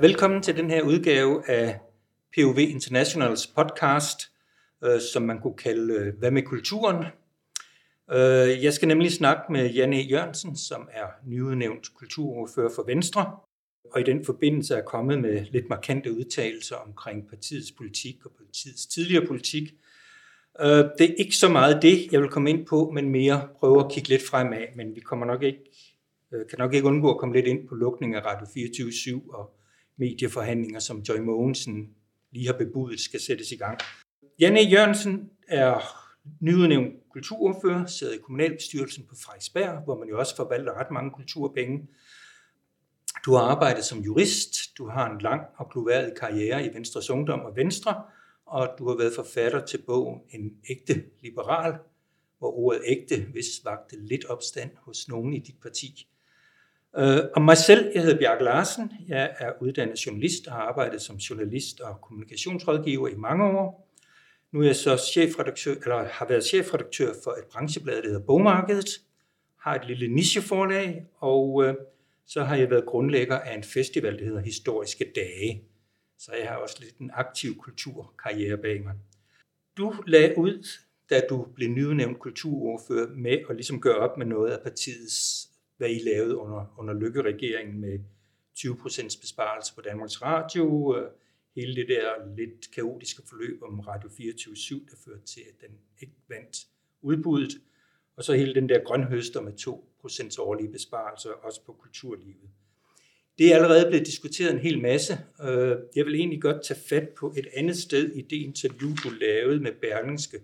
velkommen til den her udgave af POV Internationals podcast, øh, som man kunne kalde øh, Hvad med kulturen? Øh, jeg skal nemlig snakke med Janne Jørgensen, som er nyudnævnt kulturordfører for Venstre, og i den forbindelse er kommet med lidt markante udtalelser omkring partiets politik og partiets tidligere politik. Det er ikke så meget det, jeg vil komme ind på, men mere prøve at kigge lidt fremad, men vi kommer nok ikke kan nok ikke undgå at komme lidt ind på lukningen af Radio 24-7 og medieforhandlinger, som Joy Mogensen lige har bebudet skal sættes i gang. Janne Jørgensen er nyudnævnt kulturordfører, sidder i kommunalbestyrelsen på Frederiksberg, hvor man jo også forvalter ret mange kulturpenge. Du har arbejdet som jurist, du har en lang og gloværdig karriere i Venstres Ungdom og Venstre, og du har været forfatter til bogen En ægte liberal, hvor ordet ægte vist vagte lidt opstand hos nogen i dit parti. Øh, og mig selv, jeg hedder Bjarke Larsen, jeg er uddannet journalist og har arbejdet som journalist og kommunikationsrådgiver i mange år. Nu er jeg så chefredaktør, eller har været chefredaktør for et brancheblad, der hedder Bogmarkedet, har et lille nicheforlag, og øh, så har jeg været grundlægger af en festival, der hedder Historiske Dage. Så jeg har også lidt en aktiv kulturkarriere bag mig. Du lagde ud, da du blev nyudnævnt kulturordfører, med at ligesom gøre op med noget af partiets hvad I lavede under, under Lykke-regeringen med 20% besparelse på Danmarks Radio, øh, hele det der lidt kaotiske forløb om Radio 24-7, der førte til, at den ikke vandt udbuddet, og så hele den der grønhøster med 2% årlige besparelser, også på kulturlivet. Det er allerede blevet diskuteret en hel masse. Øh, jeg vil egentlig godt tage fat på et andet sted i det interview, du lavede med Berlingske,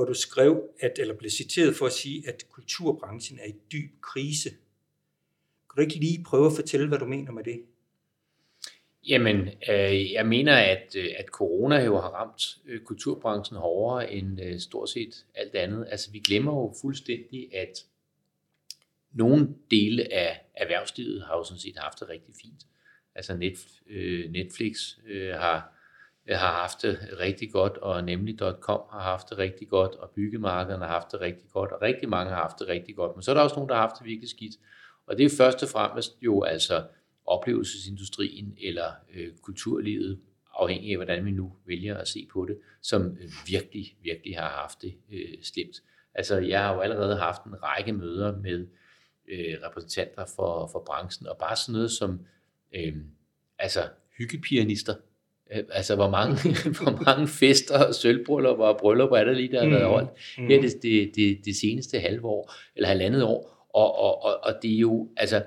hvor du skrev, at, eller blev citeret for at sige, at kulturbranchen er i dyb krise. Kan du ikke lige prøve at fortælle, hvad du mener med det? Jamen, øh, jeg mener, at, øh, at corona jo har ramt øh, kulturbranchen hårdere end øh, stort set alt andet. Altså, vi glemmer jo fuldstændig, at nogle dele af erhvervslivet har jo sådan set haft det rigtig fint. Altså net, øh, Netflix øh, har Øh, har haft det rigtig godt, og nemlig.com har haft det rigtig godt, og byggemarkederne har haft det rigtig godt, og rigtig mange har haft det rigtig godt. Men så er der også nogen, der har haft det virkelig skidt. Og det er først og fremmest jo altså oplevelsesindustrien eller øh, kulturlivet, afhængig af hvordan vi nu vælger at se på det, som øh, virkelig, virkelig har haft det øh, slemt. Altså jeg har jo allerede haft en række møder med øh, repræsentanter for, for branchen, og bare sådan noget som øh, altså hyggepianister, altså, hvor mange, hvor mange fester og sølvbryllupper og bryllupper er der lige, der har været mm. holdt mm. her det, det, det, det seneste halve år, eller halvandet år. Og, og, og, og det er jo, altså,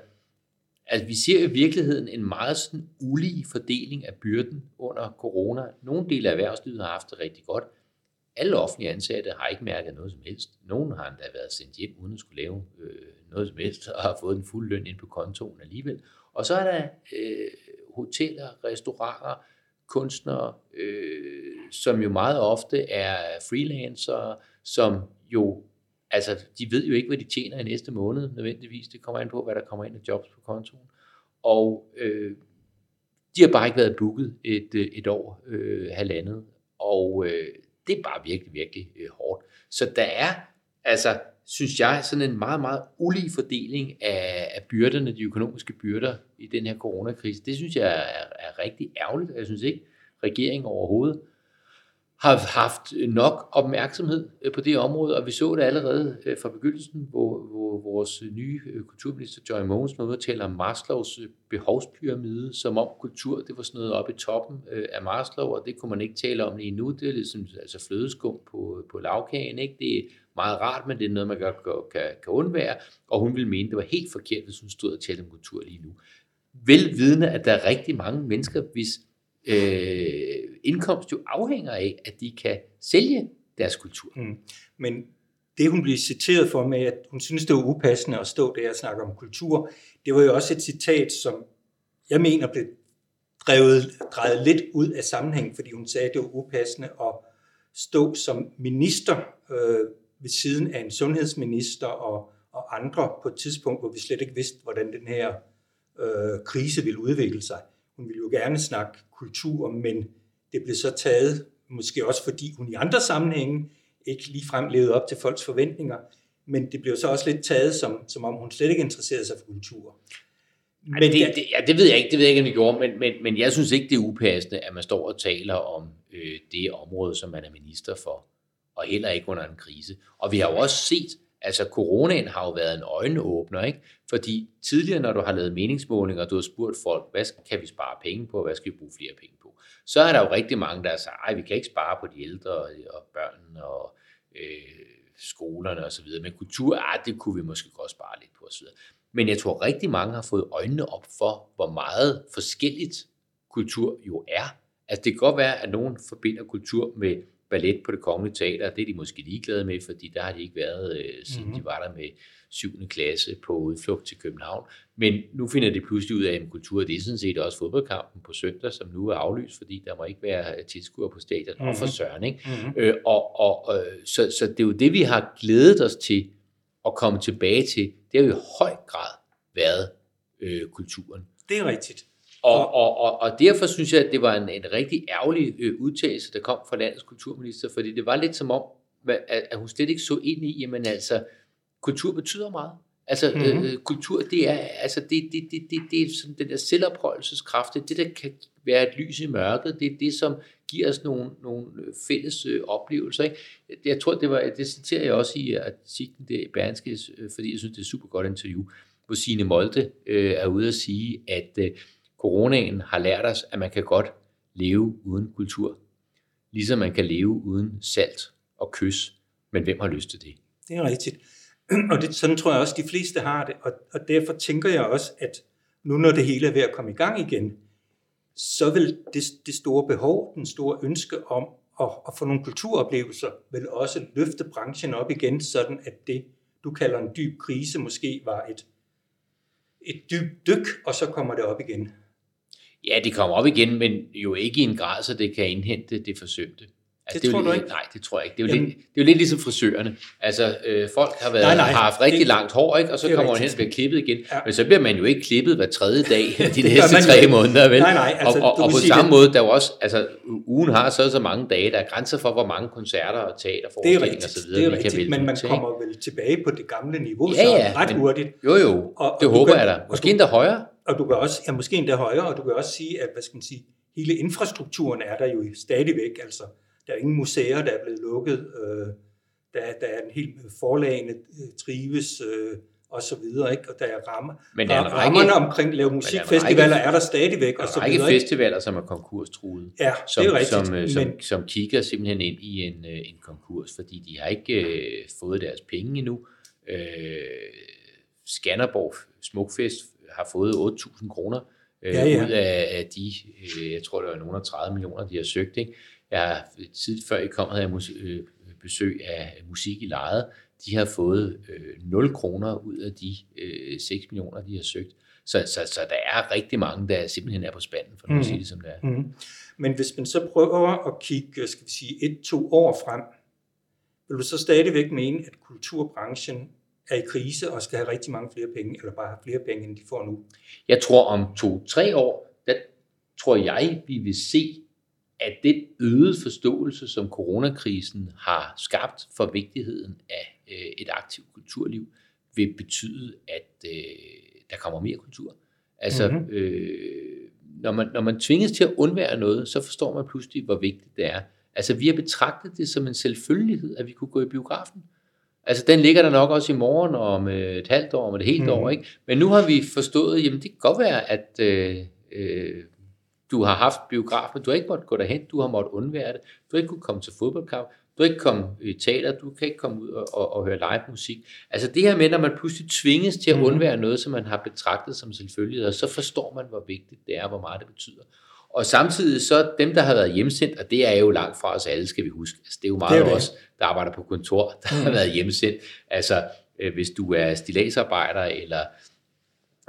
altså, vi ser i virkeligheden en meget sådan ulige fordeling af byrden under corona. Nogle dele af erhvervslivet har haft det rigtig godt. Alle offentlige ansatte har ikke mærket noget som helst. Nogle har endda været sendt hjem, uden at skulle lave øh, noget som helst, og har fået en fuld løn ind på kontoen alligevel. Og så er der øh, hoteller, restauranter, kunstnere, øh, som jo meget ofte er freelancere, som jo, altså de ved jo ikke, hvad de tjener i næste måned nødvendigvis. Det kommer an på, hvad der kommer ind af jobs på kontoen. Og øh, de har bare ikke været booket et, øh, et år, øh, halvandet. Og øh, det er bare virkelig, virkelig øh, hårdt. Så der er, altså synes jeg, sådan en meget, meget ulig fordeling af, af byrderne, de økonomiske byrder i den her coronakrise. Det synes jeg er, er rigtig ærgerligt. Jeg synes ikke, regeringen overhovedet har haft nok opmærksomhed øh, på det område, og vi så det allerede øh, fra begyndelsen, hvor, hvor vores nye øh, kulturminister Joy Mogens var tale om Maslows behovspyramide, som om kultur det var sådan noget oppe i toppen af Maslow, og det kunne man ikke tale om lige nu. Det er ligesom altså flødeskum på, på lavkagen. Ikke? Det er meget rart, men det er noget, man kan, kan, kan undvære, og hun ville mene, det var helt forkert, hvis hun stod og talte om kultur lige nu. Velvidende, at der er rigtig mange mennesker, hvis øh, indkomst jo afhænger af, at de kan sælge deres kultur. Mm. Men det, hun blev citeret for med, at hun synes, det var upassende at stå der og snakke om kultur, det var jo også et citat, som jeg mener blev drevet, drejet lidt ud af sammenhæng, fordi hun sagde, at det var upassende at stå som minister øh, ved siden af en sundhedsminister og, og andre på et tidspunkt, hvor vi slet ikke vidste, hvordan den her øh, krise ville udvikle sig. Hun ville jo gerne snakke kultur, men det blev så taget, måske også fordi hun i andre sammenhænge ikke ligefrem levede op til folks forventninger, men det blev så også lidt taget, som, som om hun slet ikke interesserede sig for kultur. Men det, det, ja, det ved jeg ikke, det ved jeg ikke, om det gjorde, men, men, men jeg synes ikke, det er upassende, at man står og taler om øh, det område, som man er minister for, og heller ikke under en krise. Og vi har jo også set, altså coronaen har jo været en øjenåbner, ikke? Fordi tidligere, når du har lavet meningsmålinger, og du har spurgt folk, hvad kan vi spare penge på, og hvad skal vi bruge flere penge på, så er der jo rigtig mange, der siger, at vi kan ikke spare på de ældre og børnene og øh, skolerne osv., men kultur, ah, det kunne vi måske godt spare lidt på osv. Men jeg tror, rigtig mange har fået øjnene op for, hvor meget forskelligt kultur jo er. Altså det kan godt være, at nogen forbinder kultur med ballet på det kongelige teater, det er de måske ligeglade med, fordi der har de ikke været, øh, siden mm-hmm. de var der med 7. klasse på udflugt til København. Men nu finder de pludselig ud af, at kultur det er sådan set også fodboldkampen på søndag, som nu er aflyst, fordi der må ikke være tilskuere på stadion, mm-hmm. og for mhm. søren. Ikke? Mm-hmm. Øh, og, og, øh, så, så det er jo det, vi har glædet os til at komme tilbage til. Det har jo i høj grad været øh, kulturen. Det er rigtigt. Og, og, og, og derfor synes jeg, at det var en, en rigtig ærgerlig øh, udtalelse, der kom fra landets kulturminister, fordi det var lidt som om, at, at hun slet ikke så ind i, jamen altså, kultur betyder meget. Altså, mm-hmm. øh, kultur, det er, altså, det, det, det, det, det er sådan den der selvoprøvelseskraft, det det, der kan være et lys i mørket, det er det, som giver os nogle, nogle fælles øh, oplevelser. Ikke? Jeg tror, det var, det citerer jeg også i artiklen der i Berlingske, øh, fordi jeg synes, det er et super godt interview, hvor Signe Molde øh, er ude at sige, at øh, coronaen har lært os, at man kan godt leve uden kultur, ligesom man kan leve uden salt og kys, men hvem har lyst til det? Det er rigtigt. Og det, sådan tror jeg også, de fleste har det, og, og derfor tænker jeg også, at nu når det hele er ved at komme i gang igen, så vil det, det store behov, den store ønske om at, at få nogle kulturoplevelser, vil også løfte branchen op igen, sådan at det, du kalder en dyb krise, måske var et, et dybt dyk, og så kommer det op igen. Ja, det kommer op igen, men jo ikke i en grad, så det kan indhente det forsømte. Altså, det, det tror jo, du ikke? Nej, det tror jeg ikke. Det er jo, Jamen, lidt, det er jo lidt ligesom frisørerne. Altså, øh, folk har, været, nej, nej, har haft rigtig det, langt hår, ikke? og så kommer man hen og bliver klippet igen. Ja. Men så bliver man jo ikke klippet hver tredje dag de næste tre måneder. Vel? Nej, nej, altså, og, og, og på samme det. måde, der er jo også, altså, ugen har så så mange dage, der er grænser for, hvor mange koncerter og teaterforestillinger osv. Det er rigtigt, kan men man kommer vel tilbage på det gamle niveau, ja, ja, så ret men, hurtigt. Jo, jo, og, det håber kan, jeg da. Måske endda højere. Og du kan også, ja, måske endda højere, og du kan også sige, at, hvad skal man sige, hele infrastrukturen er der jo stadigvæk, altså der er ingen museer, der er blevet lukket. Øh, der, der er en helt forlagene øh, trives øh, og så videre, ikke? og der er rammer. Men der er række, rammerne omkring lave musikfestivaler er der stadigvæk. Der er en række festivaler, som er konkurstruede, ja, som, det er rigtigt, som, øh, som, men... som kigger simpelthen ind i en, en konkurs, fordi de har ikke øh, fået deres penge endnu. Øh, Skanderborg Smukfest har fået 8.000 kroner øh, ja, ja. ud af, af de, øh, jeg tror det var nogle af 30 millioner, de har søgt. Ikke? Jeg, tid før I kom, havde jeg mus, øh, besøg af musik i lejet. De har fået øh, 0 kroner ud af de øh, 6 millioner, de har søgt. Så, så, så der er rigtig mange, der simpelthen er på spanden, for at mm. sige det som det er. Mm. Men hvis man så prøver at kigge, skal vi sige, et-to år frem, vil du så stadigvæk mene, at kulturbranchen er i krise og skal have rigtig mange flere penge, eller bare have flere penge, end de får nu? Jeg tror om to-tre år, der tror jeg, vi vil se at den øgede forståelse, som coronakrisen har skabt for vigtigheden af øh, et aktivt kulturliv, vil betyde, at øh, der kommer mere kultur. Altså, mm-hmm. øh, når, man, når man tvinges til at undvære noget, så forstår man pludselig, hvor vigtigt det er. Altså, vi har betragtet det som en selvfølgelighed, at vi kunne gå i biografen. Altså, den ligger der nok også i morgen, og om et halvt år, om et helt mm. år, ikke? Men nu har vi forstået, jamen det kan godt være, at øh, øh, du har haft biograf, men du har ikke måttet gå derhen, du har måttet undvære det, du har ikke kunne komme til fodboldkamp, du har ikke komme i teater, du kan ikke komme ud og, og, og høre live musik. Altså det her med, når man pludselig tvinges til at mhm. undvære noget, som man har betragtet som selvfølgelig, og så forstår man, hvor vigtigt det er, hvor meget det betyder. Og samtidig så dem, der har været hjemsendt, og det er jo langt fra os alle, skal vi huske. Altså, det er jo meget af os, der arbejder på kontor, der mm. har været hjemsendt. Altså øh, hvis du er stilagsarbejder, eller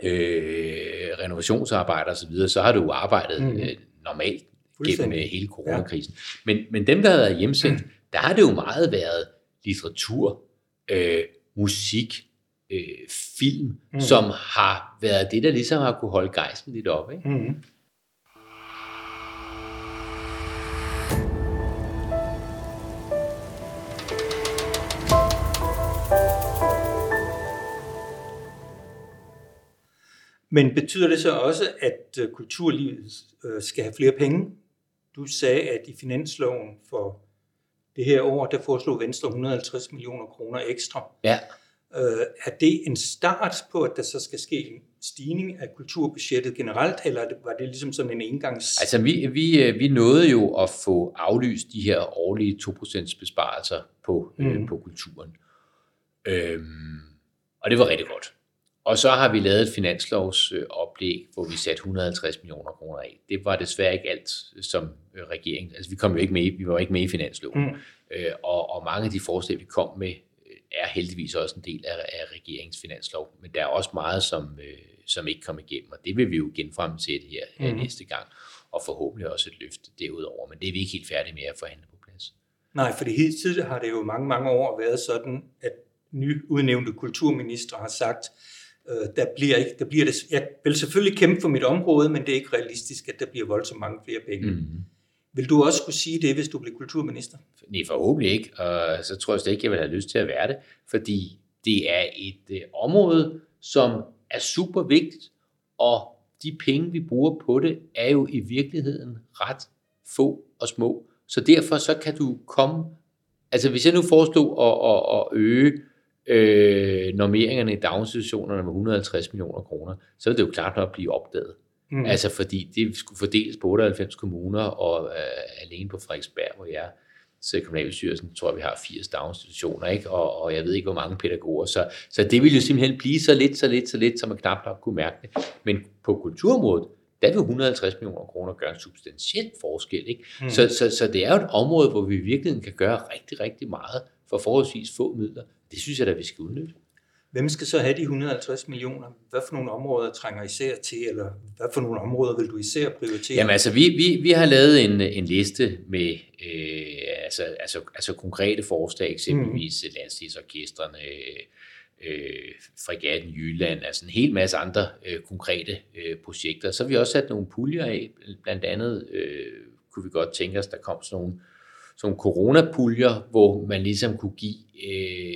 øh, renovationsarbejder osv., så, videre, så har du arbejdet mm. øh, normalt gennem øh, hele coronakrisen. Ja. Men, men dem, der har været hjemsendt, mm. der har det jo meget været litteratur, øh, musik, øh, film, mm. som har været det, der ligesom har kunne holde gejsten lidt op. Ikke? Mm. Men betyder det så også, at øh, kulturlivet øh, skal have flere penge? Du sagde, at i finansloven for det her år, der foreslog Venstre 150 millioner kroner ekstra. Ja. Øh, er det en start på, at der så skal ske en stigning af kulturbudgettet generelt, eller var det ligesom sådan en engangs... Altså, vi, vi, øh, vi nåede jo at få aflyst de her årlige 2% besparelser på, mm. øh, på kulturen. Øhm, og det var rigtig godt. Og så har vi lavet et finanslovsoplæg, hvor vi satte 150 millioner kroner af. Det var desværre ikke alt, som øh, regeringen... Altså, vi kom jo ikke med, vi var ikke med i finansloven. Mm. Øh, og, og mange af de forslag, vi kom med, øh, er heldigvis også en del af, af regeringens finanslov. Men der er også meget, som, øh, som ikke kom igennem, og det vil vi jo genfremsætte her mm. næste gang. Og forhåbentlig også et løft derudover. Men det er vi ikke helt færdige med at forhandle på plads. Nej, for det helt tidligere har det jo mange, mange år været sådan, at nyudnævnte kulturminister har sagt, Øh, der bliver ikke, der bliver det, jeg vil selvfølgelig kæmpe for mit område, men det er ikke realistisk, at der bliver voldsomt mange flere penge. Mm. Vil du også kunne sige det, hvis du bliver kulturminister? Nej, forhåbentlig ikke, og så tror jeg slet ikke, jeg vil have lyst til at være det, fordi det er et øh, område, som er super vigtigt, og de penge, vi bruger på det, er jo i virkeligheden ret få og små. Så derfor så kan du komme, altså hvis jeg nu foreslog at, at, at øge øh, normeringerne i daginstitutionerne med 150 millioner kroner, så vil det jo klart nok blive opdaget. Mm. Altså fordi det skulle fordeles på 98 kommuner, og øh, alene på Frederiksberg, hvor jeg så kommunalbestyrelsen, tror jeg, vi har 80 daginstitutioner, ikke? Og, og jeg ved ikke, hvor mange pædagoger. Så, så det vil jo simpelthen blive så lidt, så lidt, så lidt, så man knap nok kunne mærke det. Men på kulturområdet, der vil 150 millioner kroner gøre en substantiel forskel. Ikke? Mm. Så, så, så det er jo et område, hvor vi virkelig kan gøre rigtig, rigtig meget for forholdsvis få midler. Det synes jeg da, vi skal udnytte. Hvem skal så have de 150 millioner? Hvad for nogle områder trænger især til, eller hvad for nogle områder vil du især prioritere? Jamen altså, vi, vi, vi har lavet en, en liste med øh, altså, altså, altså konkrete forslag, eksempelvis mm. landstidsorkestrene, øh, Fregatten Jylland, altså en hel masse andre øh, konkrete øh, projekter. Så har vi også sat nogle puljer af, blandt andet øh, kunne vi godt tænke os, der kom sådan nogle, sådan nogle coronapuljer, hvor man ligesom kunne give øh,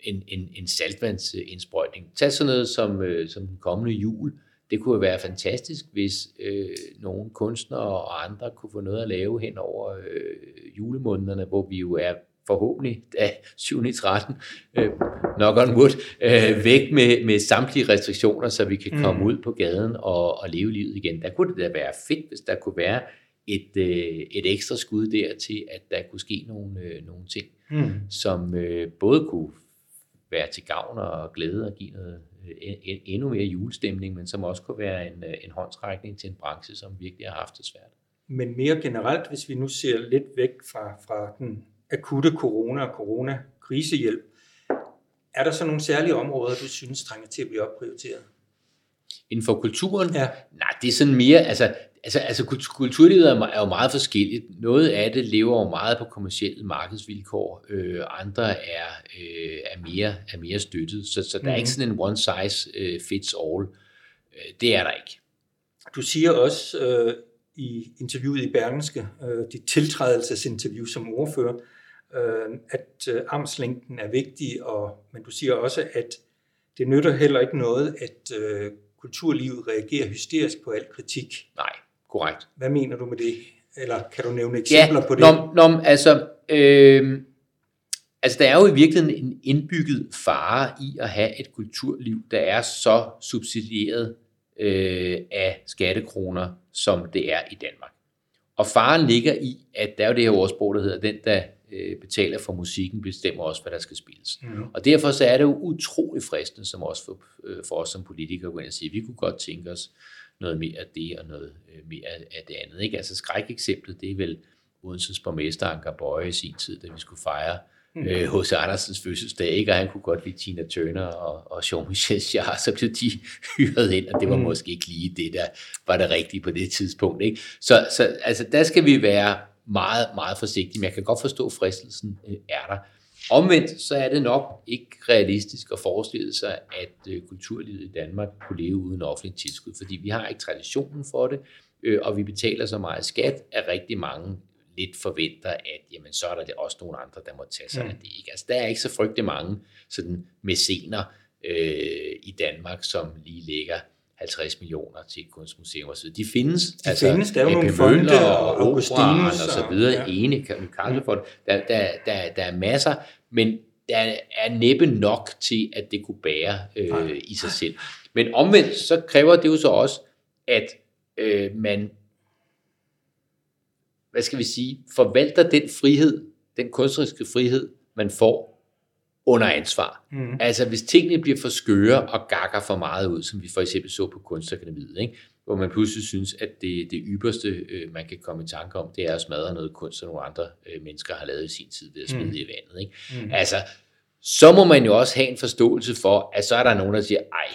en, en, en saltvandsindsprøjtning. Tag sådan noget som, øh, som den kommende jul. Det kunne være fantastisk, hvis øh, nogle kunstnere og andre kunne få noget at lave hen over øh, julemånederne, hvor vi jo er forhåbentlig da 7. 13, øh, knock on wood, øh, væk med, med samtlige restriktioner, så vi kan komme mm. ud på gaden og, og leve livet igen. Der kunne det da være fedt, hvis der kunne være et, øh, et ekstra skud der til, at der kunne ske nogle, øh, nogle ting, mm. som øh, både kunne være til gavn og glæde og give noget, øh, endnu mere julestemning, men som også kunne være en, øh, en håndsrækning til en branche, som virkelig har haft det svært. Men mere generelt, hvis vi nu ser lidt væk fra, fra den akutte corona og corona-krisehjælp, er der så nogle særlige områder, du synes trænger til at blive opprioriteret? Inden for kulturen? Ja. Nej, det er sådan mere, altså Altså, altså kulturlivet er jo meget forskelligt. Noget af det lever jo meget på kommersielle markedsvilkår. Øh, andre er, øh, er, mere, er mere støttet. Så, så der mm. er ikke mhm. sådan en one size øh, fits all. Øh, det er der ikke. Du siger også øh, i interviewet i Bergenske, øh, dit tiltrædelsesinterview som ordfører, øh, at øh, armslængden er vigtig, og, men du siger også, at det nytter heller ikke noget, at øh, kulturlivet reagerer hysterisk på al kritik. Nej. Korrekt. Hvad mener du med det? Eller kan du nævne eksempler ja, på det? Nå, nå, altså, øh, altså, der er jo i virkeligheden en indbygget fare i at have et kulturliv, der er så subsidieret øh, af skattekroner, som det er i Danmark. Og faren ligger i, at der er jo det her ordsprog, der hedder, den der øh, betaler for musikken, bestemmer også, hvad der skal spilles. Mm. Og derfor så er det jo utrolig fristende, som også for, øh, for os som politikere, at sige, at vi kunne godt tænke os noget mere af det og noget øh, mere af det andet. Ikke? Altså skrækeksemplet, det er vel Odenses borgmester Anker Bøje i sin tid, da vi skulle fejre mm. øh, Andersens fødselsdag, ikke? og han kunne godt lide Tina Turner og, og Jean-Michel Jarre, så blev de hyret ind, og det var mm. måske ikke lige det, der var det rigtige på det tidspunkt. Ikke? Så, så altså, der skal vi være meget, meget forsigtige, men jeg kan godt forstå, at fristelsen øh, er der. Omvendt så er det nok ikke realistisk at forestille sig, at øh, kulturlivet i Danmark kunne leve uden offentlig tilskud, fordi vi har ikke traditionen for det, øh, og vi betaler så meget skat, at rigtig mange lidt forventer, at jamen, så er der også nogle andre, der må tage sig mm. af det. Ikke? Altså, der er ikke så frygtelig mange sådan mæscener øh, i Danmark, som lige lægger 50 millioner til et kunstmuseum osv. De findes. De altså, findes, der er jo nogle fonde og Augustinus og så videre. Ja. Ene, Karlsefond. Der, der, der, der er masser, men der er næppe nok til, at det kunne bære øh, i sig selv. Men omvendt, så kræver det jo så også, at øh, man, hvad skal vi sige, forvalter den frihed, den kunstneriske frihed, man får under ansvar. Mm. Altså hvis tingene bliver for skøre og gakker for meget ud, som vi for eksempel så på Kunstakademiet, ikke? hvor man pludselig synes, at det, det ypperste, øh, man kan komme i tanke om, det er at smadre noget kunst, som nogle andre øh, mennesker har lavet i sin tid ved at smide mm. i vandet. Ikke? Mm. Altså, så må man jo også have en forståelse for, at så er der nogen, der siger, ej,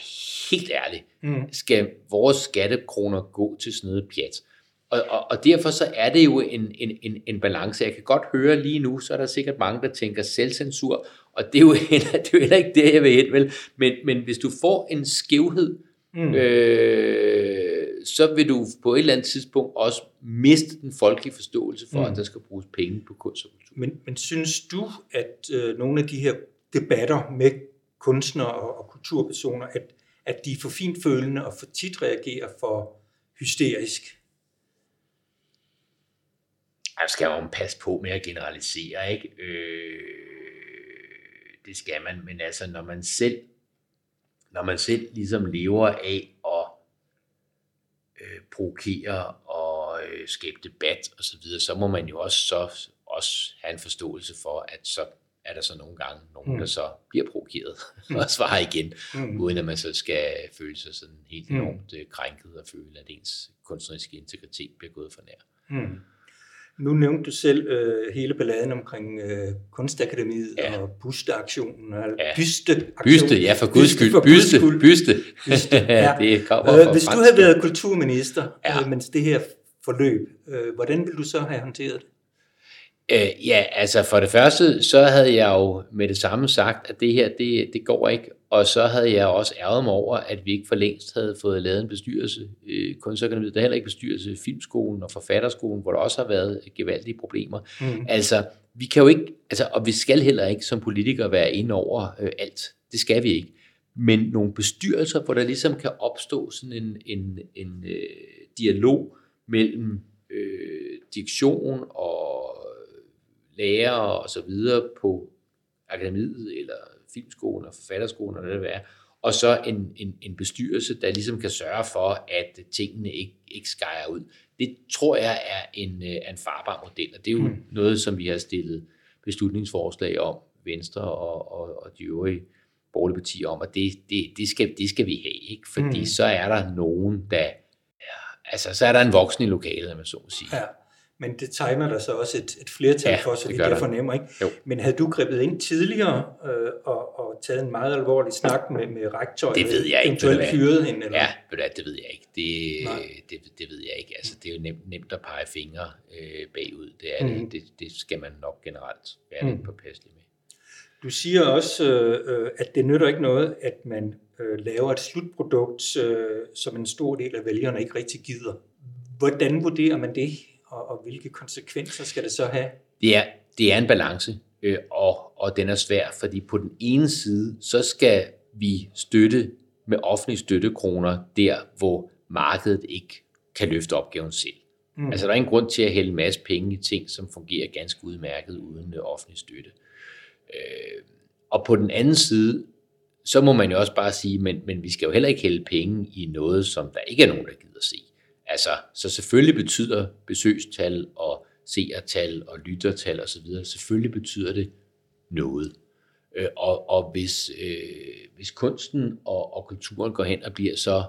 helt ærligt, mm. skal vores skattekroner gå til sådan noget pjat? Og, og, og derfor så er det jo en, en, en, en balance. Jeg kan godt høre lige nu, så er der sikkert mange, der tænker selvcensur, og det er jo heller, det er jo heller ikke det, jeg vil hen, vel? Men, men hvis du får en skævhed, mm. øh, så vil du på et eller andet tidspunkt også miste den folkelige forståelse for, mm. at der skal bruges penge på kunst og kultur. Men, men synes du, at øh, nogle af de her debatter med kunstnere og, og kulturpersoner, at, at de er for fint følende og for tit reagerer for hysterisk? Der skal man passe på med at generalisere, ikke? Øh, det skal man, men altså når man selv, når man selv ligesom lever af at øh, provokere og øh, skabe debat og så videre, så må man jo også, så, også have en forståelse for, at så er der så nogle gange nogen, mm. der så bliver provokeret mm. og svarer igen, mm. uden at man så skal føle sig sådan helt mm. enormt mm. krænket og føle, at ens kunstneriske integritet bliver gået for nær. Mm. Nu nævnte du selv øh, hele balladen omkring øh, Kunstakademiet ja. og busteaktionen. Eller ja. Bysteaktionen. Byste, ja, for guds skyld. Byste, byste. byste. ja. det kommer øh, Hvis du havde været kulturminister, ja. øh, mens det her forløb, øh, hvordan ville du så have håndteret det? Øh, ja, altså for det første, så havde jeg jo med det samme sagt, at det her, det, det går ikke. Og så havde jeg også ærget mig over, at vi ikke for længst havde fået lavet en bestyrelse. Øh, Kunstakademiet, der er heller ikke bestyrelse i Filmskolen og Forfatterskolen, hvor der også har været gevaldige problemer. Mm. Altså, vi kan jo ikke, altså, og vi skal heller ikke som politikere være inde over øh, alt. Det skal vi ikke. Men nogle bestyrelser, hvor der ligesom kan opstå sådan en, en, en øh, dialog mellem øh, diktion og lærere og så videre på akademiet, eller filmskolen og forfatterskolen, eller hvad det er, og så en, en, en bestyrelse, der ligesom kan sørge for, at tingene ikke, ikke skærer ud. Det tror jeg er en, en farbar model, og det er jo hmm. noget, som vi har stillet beslutningsforslag om, Venstre og, og, og de øvrige borgerlige partier om, at det, det, det, skal, det skal vi have, ikke? fordi hmm. så er der nogen, der, ja, altså så er der en voksen i lokalet, man så må sige. Ja men det tegner der så også et, et flertal ja, for, så vidt jeg fornemmer. Ikke? Jo. Men havde du grebet ind tidligere øh, og, og taget en meget alvorlig snak med, med rektor? Det ved jeg ikke. Eventuelt fyret hende? Eller? Ja, det ved jeg ikke. Det, det, det ved jeg ikke. Altså, det er jo nemt, nemt at pege fingre øh, bagud. Det, er mm. det. det. Det skal man nok generelt være mm. lidt påpasselig med. Du siger også, øh, øh, at det nytter ikke noget, at man øh, laver et slutprodukt, øh, som en stor del af vælgerne ikke rigtig gider. Hvordan vurderer man det? Og, og hvilke konsekvenser skal det så have? Det er, det er en balance, øh, og, og den er svær, fordi på den ene side, så skal vi støtte med offentlige støttekroner der, hvor markedet ikke kan løfte opgaven selv. Mm. Altså der er ingen grund til at hælde en masse penge i ting, som fungerer ganske udmærket uden offentlig støtte. Øh, og på den anden side, så må man jo også bare sige, men, men vi skal jo heller ikke hælde penge i noget, som der ikke er nogen, der gider se. Altså, så selvfølgelig betyder besøgstal og seertal og lyttertal osv., selvfølgelig betyder det noget. Øh, og, og hvis, øh, hvis kunsten og, og kulturen går hen og bliver så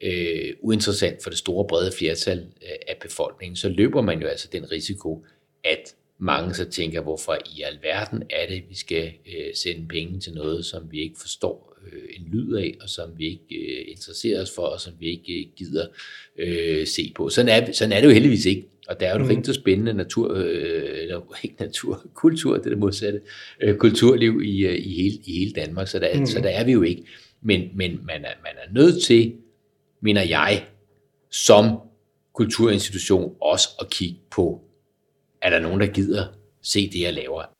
øh, uinteressant for det store brede flertal øh, af befolkningen, så løber man jo altså den risiko, at mange så tænker, hvorfor i alverden er det, vi skal øh, sende penge til noget, som vi ikke forstår øh, en lyd af, og som vi ikke øh, interesserer os for, og som vi ikke øh, gider øh, se på. Sådan er, sådan er det jo heldigvis ikke. Og der er jo en mm. rigtig spændende natur, øh, eller ikke natur, kultur, det er det modsatte, øh, kulturliv i, øh, i, hele, i hele Danmark, så der, mm. så der er vi jo ikke. Men, men man, er, man er nødt til, mener jeg, som kulturinstitution også at kigge på, er der nogen, der gider se det, jeg laver?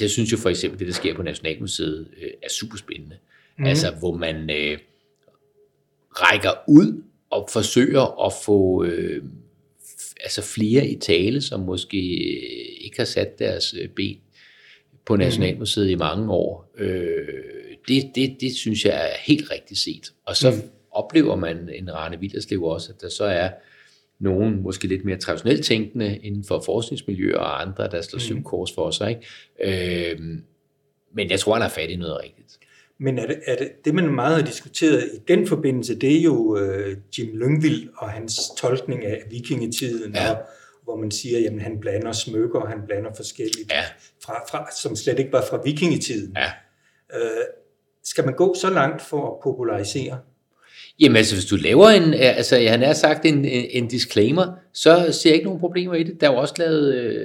Altså jeg synes jo for eksempel, det der sker på Nationalmuseet øh, er super spændende. Mm. Altså hvor man øh, rækker ud og forsøger at få øh, altså flere i tale, som måske øh, ikke har sat deres øh, ben på mhm. Nationalmuseet mm. i mange år. Øh, det, det, det synes jeg er helt rigtigt set. Og så mm. oplever man en Rane Villerslev også, at der så er nogen måske lidt mere traditionelt tænkende inden for forskningsmiljøer og andre, der slår syv mhm. kors for sig. Ikke? Øh, men jeg tror, han har fat i noget rigtigt. Men er det, er det, det, man meget har diskuteret i den forbindelse, det er jo uh, Jim Lyngvild og hans tolkning af vikingetiden, ja. og, hvor man siger, at han blander smykker, og han blander forskelligt, ja. fra, fra, som slet ikke var fra vikingetiden. Ja. Uh, skal man gå så langt for at popularisere? Jamen altså, hvis du laver en, altså han har sagt en, en disclaimer, så ser jeg ikke nogen problemer i det. Der er jo også lavet øh,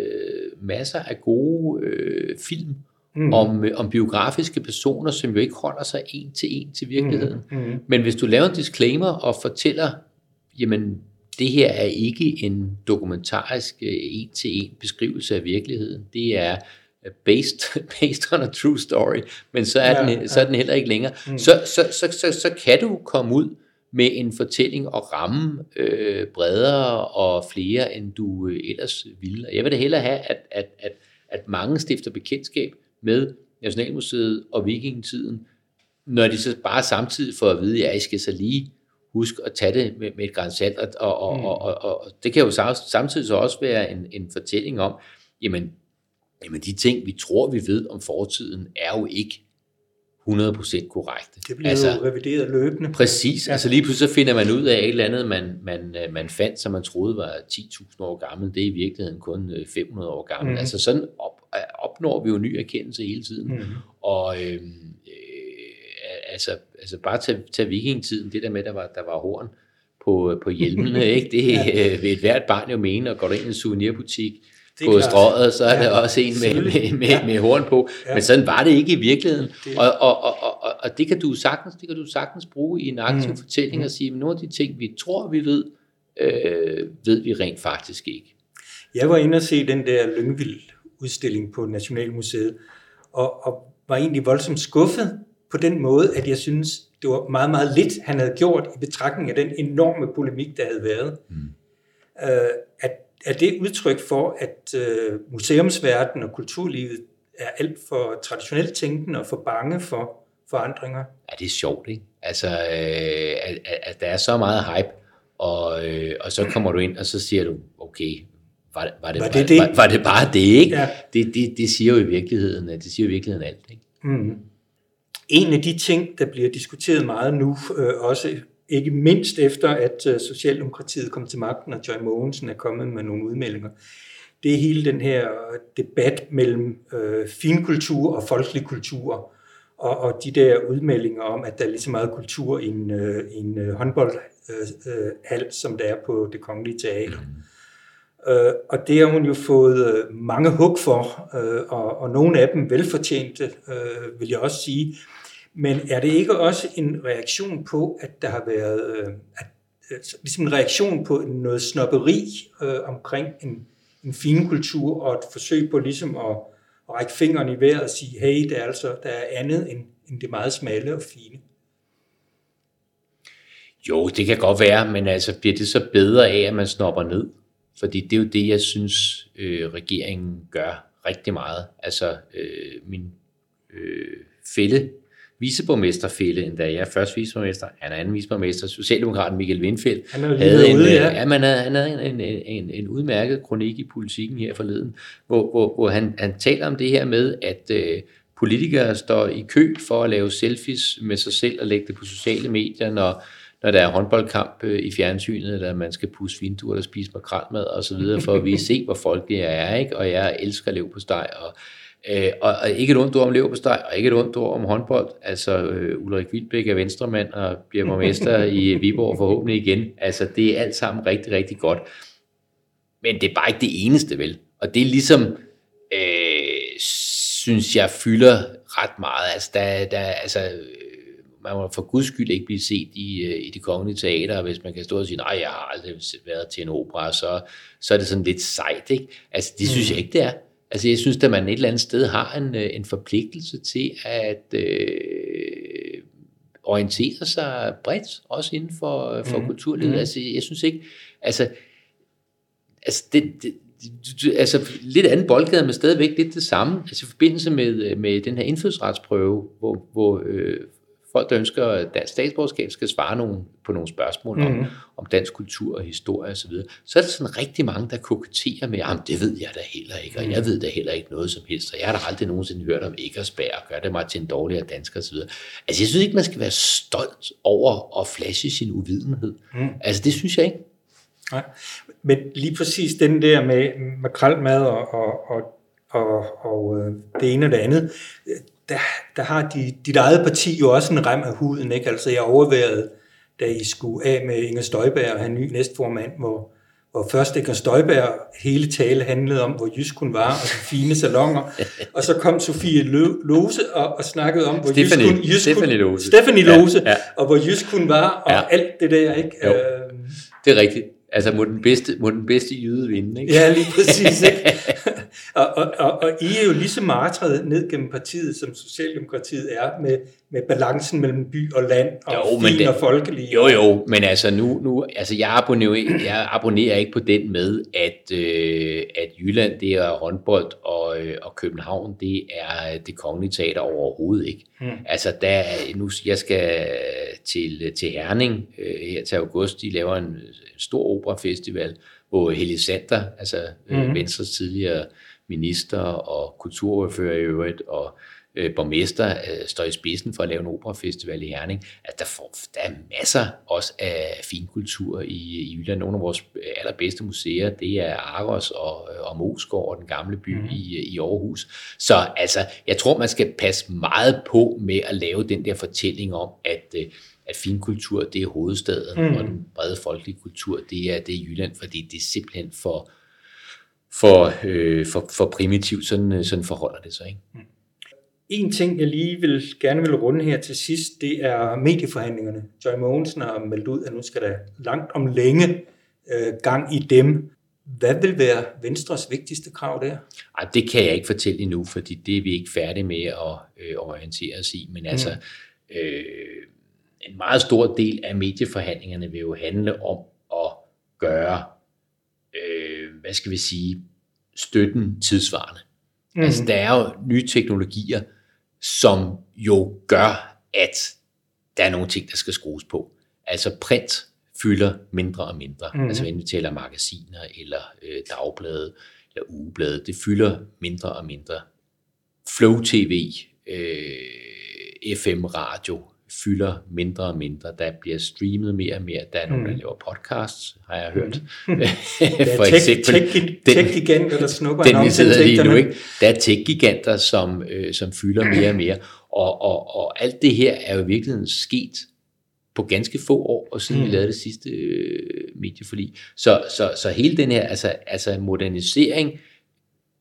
masser af gode øh, film mm. om, øh, om biografiske personer, som jo ikke holder sig en til en til virkeligheden. Mm. Mm. Men hvis du laver en disclaimer og fortæller, jamen det her er ikke en dokumentarisk øh, en til en beskrivelse af virkeligheden, det er øh, based, based on a true story, men så er, ja, den, så er den heller ikke længere. Mm. Så, så, så, så, så kan du komme ud med en fortælling og ramme øh, bredere og flere, end du øh, ellers ville. Jeg vil da hellere have, at, at, at, at mange stifter bekendtskab med Nationalmuseet og vikingetiden, når de så bare samtidig får at vide, at I skal så lige huske at tage det med, med et grænsalt, og, og, og, mm. og, og, og det kan jo samtidig så også være en, en fortælling om, jamen, jamen de ting, vi tror, vi ved om fortiden, er jo ikke 100% korrekte. Det bliver altså, jo revideret løbende. Præcis. Ja. Altså lige pludselig så finder man ud af et eller andet, man, man, man fandt, som man troede var 10.000 år gammel. Det er i virkeligheden kun 500 øh, år gammel. Mm. Altså sådan op, opnår vi jo ny erkendelse hele tiden. Mm. Og øh, øh, altså, altså bare tage, tage vikingtiden, det der med, der var, der var horn på, på hjelmene, ikke? det ja. øh, vil et hvert barn jo mene, og går ind i en souvenirbutik, på strået, så er ja, der også en med, med, med, ja. med horn på. Ja. Men sådan var det ikke i virkeligheden. Det. Og, og, og, og, og det kan du sagtens, det kan du sagtens bruge i en aktiv mm. fortælling og sige, at nogle af de ting, vi tror, vi ved, øh, ved vi rent faktisk ikke. Jeg var inde og se den der Lyngvild udstilling på Nationalmuseet, og, og var egentlig voldsomt skuffet på den måde, at jeg synes, det var meget, meget lidt, han havde gjort i betragtning af den enorme polemik, der havde været. Mm. Øh, at, er det udtryk for, at øh, museumsverdenen og kulturlivet er alt for traditionelt tænkende og for bange for forandringer? Ja, det er sjovt, ikke? Altså, øh, at, at der er så meget hype, og, øh, og så kommer du ind, og så siger du, okay, var, var, det, var, det, det? Var, var det bare det, ikke? Ja. Det, det, det siger jo i virkeligheden, det siger jo i virkeligheden alt, ikke? Mm. En af de ting, der bliver diskuteret meget nu, øh, også ikke mindst efter, at øh, Socialdemokratiet kom til magten, og Joy Mogensen er kommet med nogle udmeldinger, det er hele den her øh, debat mellem øh, finkultur og folkelig kultur, og, og de der udmeldinger om, at der er lige så meget kultur i en, øh, en øh, håndboldhal, øh, øh, som der er på det kongelige teater. Mm. Øh, og det har hun jo fået øh, mange hug for, øh, og, og nogle af dem velfortjente, øh, vil jeg også sige. Men er det ikke også en reaktion på, at der har været øh, at, øh, ligesom en reaktion på noget snopperi øh, omkring en, en fin kultur og et forsøg på ligesom at, at række fingrene i vejret og sige, hey, der er altså der er andet end, end det meget smalle og fine? Jo, det kan godt være, men altså bliver det så bedre af, at man snopper ned? Fordi det er jo det, jeg synes, øh, regeringen gør rigtig meget. Altså øh, min øh, fælde, viceborgmesterfælde, endda jeg er først viceborgmester, han er anden viceborgmester, Socialdemokraten Michael Windfeldt, han havde, en, ude, ja. Ja, man havde, han havde en, en, en, en udmærket kronik i politikken her forleden, hvor, hvor, hvor han, han taler om det her med, at øh, politikere står i kø for at lave selfies med sig selv og lægge det på sociale medier, når når der er håndboldkamp øh, i fjernsynet, eller man skal pusse vinduer eller spise makrelmad og så videre, for at vi se, hvor folk det er, ikke? og jeg elsker lev på steg, og, øh, og, og ikke et ondt ord om lev på steg, og ikke et ondt ord om håndbold. Altså, øh, Ulrik Vildbæk er venstremand og bliver borgmester i Viborg forhåbentlig igen. Altså, det er alt sammen rigtig, rigtig godt. Men det er bare ikke det eneste, vel? Og det er ligesom, øh, synes jeg, fylder ret meget. Altså, der, der, altså man må for guds skyld ikke blive set i, øh, i det kongelige teater, hvis man kan stå og sige, nej, jeg har aldrig været til en opera, så, så er det sådan lidt sejt, ikke? Altså, det synes mm. jeg ikke, det er. Altså jeg synes, at man et eller andet sted har en, øh, en forpligtelse til at øh, orientere sig bredt, også inden for, for mm. kulturlivet. Mm. Altså jeg synes ikke, altså, altså det, det, altså lidt anden boldgade, men stadigvæk lidt det samme. Altså i forbindelse med, med den her indfødsretsprøve, hvor, hvor øh, folk, der ønsker dansk statsborgerskab, skal svare nogle, på nogle spørgsmål mm. om, mhm. om dansk kultur og historie osv., så, så er der sådan rigtig mange, der koketterer med, at det ved jeg da heller ikke, og jeg mhm. ved da heller ikke noget som helst, og jeg har da aldrig nogensinde hørt om Eggersberg, og gør det mig til en dårligere dansker osv. Altså jeg synes ikke, man skal være stolt over at flashe sin uvidenhed. Mm. Altså det synes jeg ikke. Nej, men lige præcis den der med makrelmad og, og, og, og, og øh, det ene og det andet, der, der har de, dit eget parti jo også en rem af huden. Ikke? Altså jeg overvejede, da I skulle af med Inger Støjberg og han ny næstformand, hvor, hvor først Inger Støjberg hele tale handlede om, hvor jysk hun var, og de fine salonger. Og så kom Sofie Lose og, og snakkede om, hvor Stephanie, jysk hun, jysk Stephanie Lose, Stephanie Lose ja, ja. og hvor jysk hun var, og ja. alt det der. Ikke? Jo, det er rigtigt. Altså må den bedste, må den bedste jyde vinde, ikke? Ja, lige præcis. Ikke? og, og, og, og I er jo lige så martret ned gennem partiet, som Socialdemokratiet er, med, med balancen mellem by og land, og jo, fin det, og folkelig. Jo, jo, men altså nu, nu altså jeg abonnerer, jeg abonnerer ikke på den med, at, øh, at Jylland, det er håndbold, og, øh, og København, det er det kongelige teater overhovedet ikke. Hmm. Altså der, nu, jeg skal til, til Herning øh, her til august, de laver en, stor operafestival, hvor Helge Sander, altså mm-hmm. Venstres tidligere minister og kulturordfører i øvrigt, og øh, borgmester øh, står i spidsen for at lave en operafestival i Herning, at der, får, der er masser også af fin kultur i, i Jylland. Nogle af vores allerbedste museer, det er Argos og, øh, og Mosgaard og den gamle by mm. i, i Aarhus. Så altså, jeg tror, man skal passe meget på med at lave den der fortælling om, at øh, at finkultur, det er hovedstaden, mm. og den brede folkelige kultur, det er, det er Jylland, fordi det er simpelthen for, for, øh, for, for primitivt. Sådan, øh, sådan forholder det sig. Ikke? Mm. En ting, jeg lige vil, gerne vil runde her til sidst, det er medieforhandlingerne. Joy Mogensen har meldt ud, at nu skal der langt om længe øh, gang i dem. Hvad vil være Venstres vigtigste krav der? Ej, det kan jeg ikke fortælle endnu, fordi det er vi ikke færdige med at øh, orientere os i. Men altså, mm. øh, en meget stor del af medieforhandlingerne vil jo handle om at gøre, øh, hvad skal vi sige, støtten tidsvarende. Mm. Altså der er jo nye teknologier, som jo gør, at der er nogle ting, der skal skrues på. Altså print fylder mindre og mindre. Mm. Altså hvis vi taler magasiner eller øh, dagblade eller ugeblade, det fylder mindre og mindre. Flow TV, øh, FM radio, fylder mindre og mindre. Der bliver streamet mere og mere. Der er nogen, mm. der laver podcasts, har jeg hørt. Mm. For eksempel, tech-giganter, der snupper den, vi sidder lige nu, ikke? Der er tech-giganter, som, øh, som fylder mere og mere. Og, og, og alt det her er jo i virkeligheden sket på ganske få år, og siden mm. vi lavede det sidste øh, medieforlig. Så, så, så hele den her altså, altså modernisering,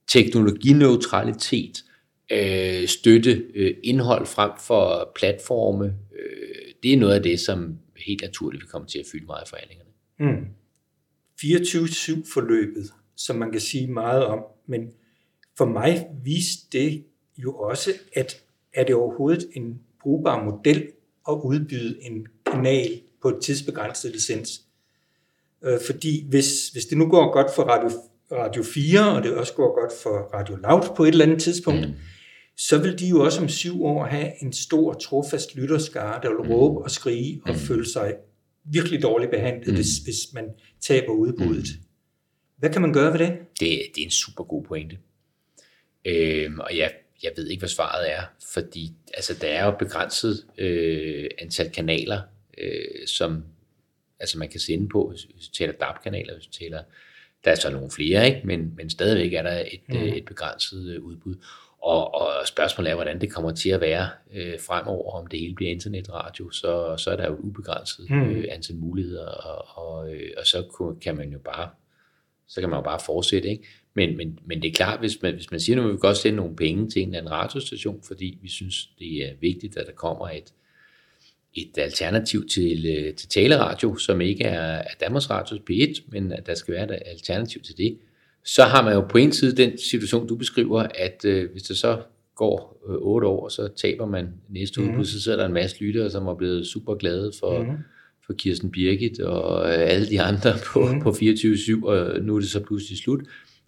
teknologineutralitet, øh, støtte øh, indhold frem for platforme. Øh, det er noget af det, som helt naturligt vil komme til at fylde meget i forhandlingerne. Mm. 24-7-forløbet, som man kan sige meget om, men for mig viste det jo også, at er det overhovedet en brugbar model at udbyde en kanal på et tidsbegrænset licens. Øh, fordi hvis, hvis det nu går godt for Radio, Radio 4, og det også går godt for Radio Loud på et eller andet tidspunkt, mm så vil de jo også om syv år have en stor, trofast lytterskare, der vil mm. råbe og skrige og mm. føle sig virkelig dårligt behandlet, mm. hvis, hvis man taber udbuddet. Mm. Hvad kan man gøre ved det? Det, det er en super god pointe. Øhm, og jeg, jeg ved ikke, hvad svaret er, fordi altså, der er jo begrænset øh, antal kanaler, øh, som altså, man kan sende på, hvis vi taler DAB-kanaler, hvis vi taler, der er så nogle flere, ikke? Men, men stadigvæk er der et, mm. et begrænset øh, udbud. Og, og spørgsmålet er, hvordan det kommer til at være øh, fremover, om det hele bliver internetradio, så, så er der jo et ubegrænset mm. øh, antal muligheder, og, og, øh, og så kan man jo bare så kan man jo bare fortsætte, ikke? Men, men, men det er klart, hvis man, hvis man siger, at vi vil godt sende nogle penge til en eller anden radiostation, fordi vi synes, det er vigtigt, at der kommer et, et alternativ til, øh, til taleradio, som ikke er, er Danmarks Radios P1, men at der skal være et alternativ til det, så har man jo på en side den situation, du beskriver, at øh, hvis det så går øh, otte år, så taber man næste mm. udbud, så sidder der en masse lyttere, som er blevet super glade for, mm. for Kirsten Birgit og øh, alle de andre på, mm. på 24-7, og nu er det så pludselig slut.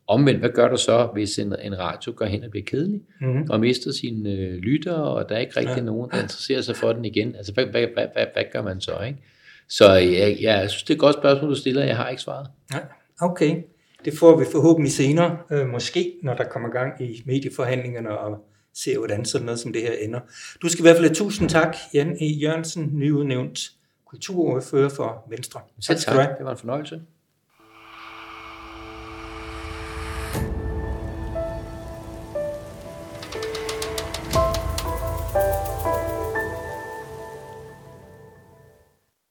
Omvendt, hvad gør du så, hvis en, en radio går hen og bliver kedelig, mm. og mister sine øh, lyttere, og der er ikke rigtig ja. nogen, der interesserer sig for den igen? Altså, hvad, hvad, hvad, hvad, hvad gør man så, ikke? Så jeg, jeg synes, det er et godt spørgsmål, du stiller. Jeg har ikke svaret. Ja, okay. Det får vi forhåbentlig senere, øh, måske, når der kommer gang i medieforhandlingerne og se, hvordan sådan noget som det her ender. Du skal i hvert fald have tusind tak, Jan E. Jørgensen, nyudnævnt kulturordfører for Venstre. Selv tak. Det var en fornøjelse.